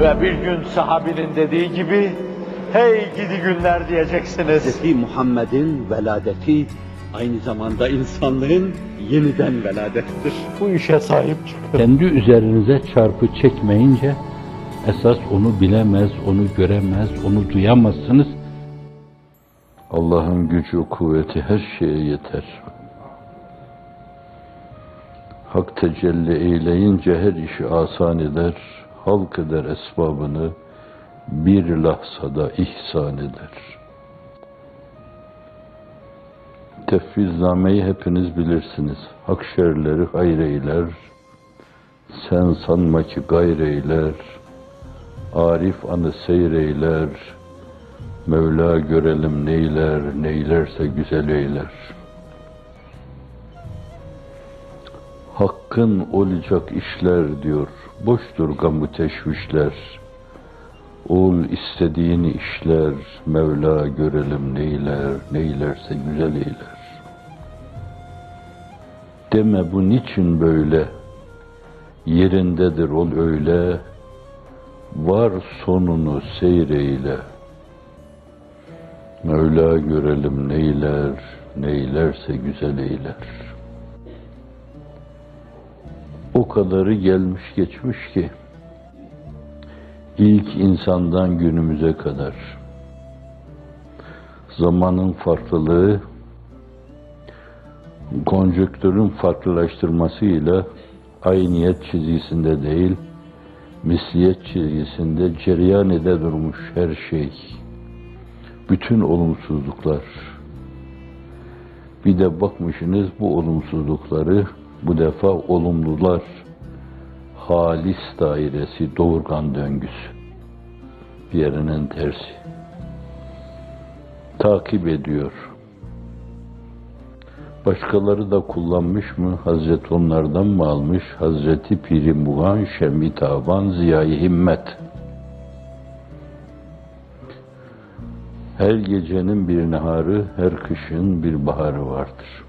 Ve bir gün sahabinin dediği gibi, hey gidi günler diyeceksiniz. Hz. Muhammed'in veladeti aynı zamanda insanlığın yeniden veladettir. Bu işe sahip çıkın. Kendi üzerinize çarpı çekmeyince esas onu bilemez, onu göremez, onu duyamazsınız. Allah'ın gücü, kuvveti her şeye yeter. Hak tecelli eyleyince her işi asan eder, halk eder esbabını, bir lahzada ihsan eder. Tefviznameyi hepiniz bilirsiniz. Hak şerleri hayreyler, sen sanma ki gayreyler, Arif anı seyreyler, Mevla görelim neyler, neylerse güzel eyler. Hakkın olacak işler diyor, boştur gamı teşvişler. Ol istediğini işler, Mevla görelim neyler, neylerse güzel eyler. Deme bu niçin böyle, yerindedir ol öyle, var sonunu seyreyle. Mevla görelim neyler, neylerse güzel eyler. O kadarı gelmiş geçmiş ki, ilk insandan günümüze kadar zamanın farklılığı konjöktürün farklılaştırmasıyla ayniyet çizgisinde değil, misliyet çizgisinde cereyan ede durmuş her şey. Bütün olumsuzluklar. Bir de bakmışsınız bu olumsuzlukları bu defa olumlular halis dairesi, doğurgan döngüsü. Bir yerinin tersi. Takip ediyor. Başkaları da kullanmış mı? Hazreti onlardan mı almış? Hazreti Piri Muğan, Şemi Taban, Ziya-i Himmet. Her gecenin bir naharı, her kışın bir baharı vardır.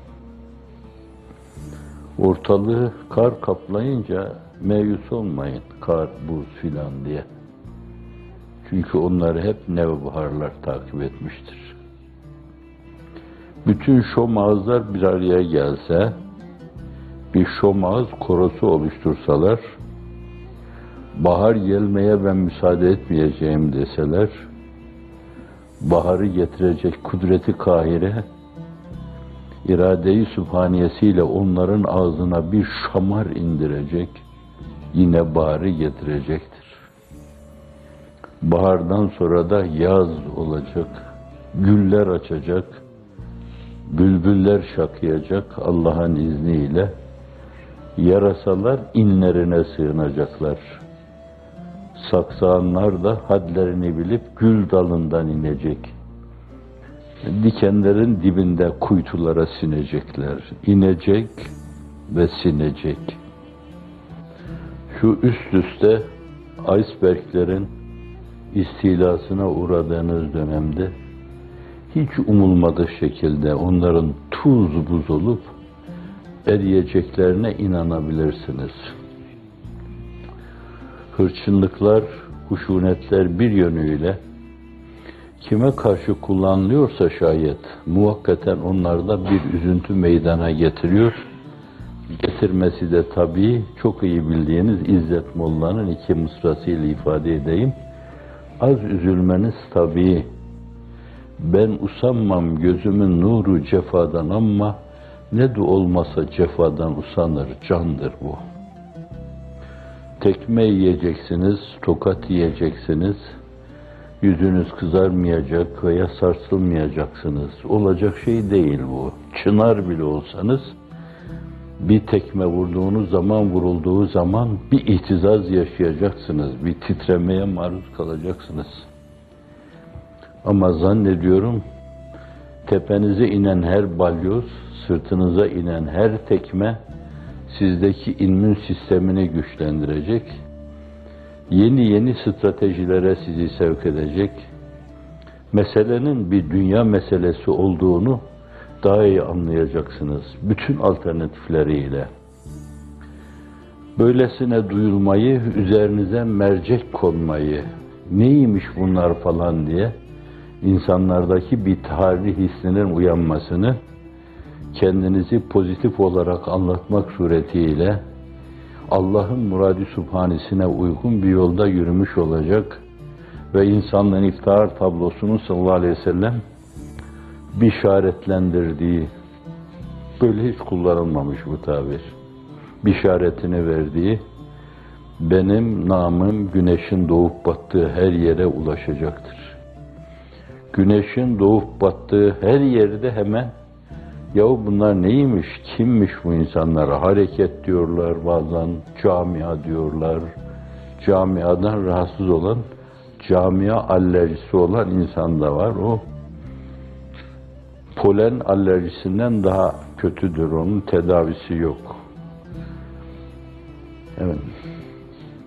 Ortalığı kar kaplayınca meyus olmayın, kar, buz filan diye. Çünkü onları hep nevbaharlar takip etmiştir. Bütün şom ağızlar bir araya gelse, bir şom ağız korosu oluştursalar, bahar gelmeye ben müsaade etmeyeceğim deseler, baharı getirecek kudreti kahire, irade-i sübhaniyesiyle onların ağzına bir şamar indirecek, yine baharı getirecektir. Bahardan sonra da yaz olacak, güller açacak, bülbüller şakıyacak Allah'ın izniyle. Yarasalar inlerine sığınacaklar. Saksanlar da hadlerini bilip gül dalından inecek. Dikenlerin dibinde kuytulara sinecekler. İnecek ve sinecek. Şu üst üste iceberglerin istilasına uğradığınız dönemde hiç umulmadık şekilde onların tuz buz olup eriyeceklerine inanabilirsiniz. Hırçınlıklar, huşunetler bir yönüyle kime karşı kullanılıyorsa şayet muhakkaten onlarda bir üzüntü meydana getiriyor. Getirmesi de tabii çok iyi bildiğiniz İzzet Molla'nın iki mısrasıyla ifade edeyim. Az üzülmeniz tabii. Ben usanmam gözümün nuru cefadan ama ne de olmasa cefadan usanır candır bu. Tekme yiyeceksiniz, tokat yiyeceksiniz. Yüzünüz kızarmayacak veya sarsılmayacaksınız. Olacak şey değil bu. Çınar bile olsanız bir tekme vurduğunuz zaman, vurulduğu zaman bir ihtizaz yaşayacaksınız. Bir titremeye maruz kalacaksınız. Ama zannediyorum tepenize inen her balyoz, sırtınıza inen her tekme sizdeki immün sistemini güçlendirecek. Yeni yeni stratejilere sizi sevk edecek. Meselenin bir dünya meselesi olduğunu daha iyi anlayacaksınız. Bütün alternatifleriyle. böylesine duyulmayı, üzerinize mercek konmayı, neymiş bunlar falan diye insanlardaki bir tarih hissinin uyanmasını kendinizi pozitif olarak anlatmak suretiyle Allah'ın muradi subhanesine uygun bir yolda yürümüş olacak ve insanlığın iftihar tablosunun sallallahu aleyhi ve sellem bişaretlendirdiği, böyle hiç kullanılmamış bu tabir, bişaretini verdiği, benim namım güneşin doğup battığı her yere ulaşacaktır. Güneşin doğup battığı her yerde hemen Yahu bunlar neymiş, kimmiş bu insanlara? Hareket diyorlar bazen, camia diyorlar. Camiadan rahatsız olan, camia alerjisi olan insan da var. O polen alerjisinden daha kötüdür, onun tedavisi yok. Evet.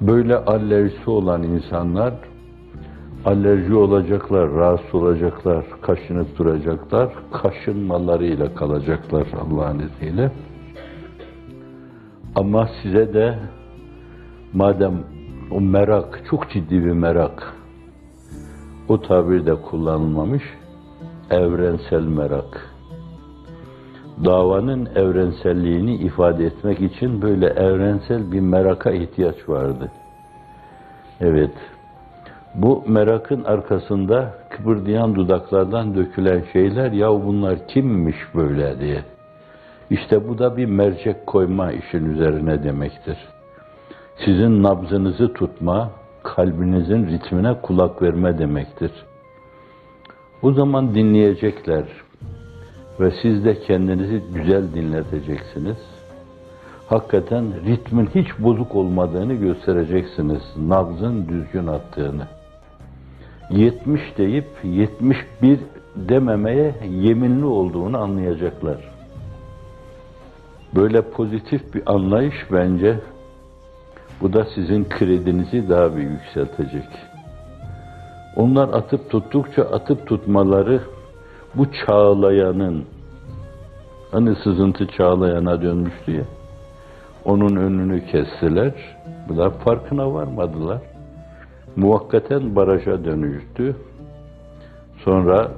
Böyle alerjisi olan insanlar alerji olacaklar, rahatsız olacaklar, kaşınıp duracaklar, kaşınmalarıyla kalacaklar Allah'ın izniyle. Ama size de madem o merak, çok ciddi bir merak, o tabir de kullanılmamış, evrensel merak. Davanın evrenselliğini ifade etmek için böyle evrensel bir meraka ihtiyaç vardı. Evet, bu merakın arkasında kıpırdayan dudaklardan dökülen şeyler ya bunlar kimmiş böyle diye. İşte bu da bir mercek koyma işin üzerine demektir. Sizin nabzınızı tutma, kalbinizin ritmine kulak verme demektir. O zaman dinleyecekler ve siz de kendinizi güzel dinleteceksiniz. Hakikaten ritmin hiç bozuk olmadığını göstereceksiniz. Nabzın düzgün attığını. 70 deyip 71 dememeye yeminli olduğunu anlayacaklar. Böyle pozitif bir anlayış bence bu da sizin kredinizi daha bir yükseltecek. Onlar atıp tuttukça atıp tutmaları bu çağlayanın hani sızıntı çağlayana dönmüştü ya onun önünü kestiler. Bunlar farkına varmadılar muvakkaten baraja dönüştü. Sonra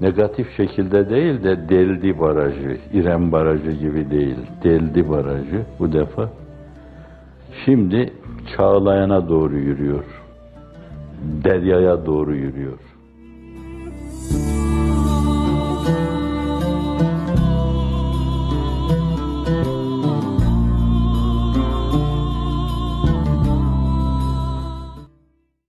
negatif şekilde değil de deldi barajı, İrem barajı gibi değil, deldi barajı bu defa. Şimdi çağlayana doğru yürüyor. Deryaya doğru yürüyor.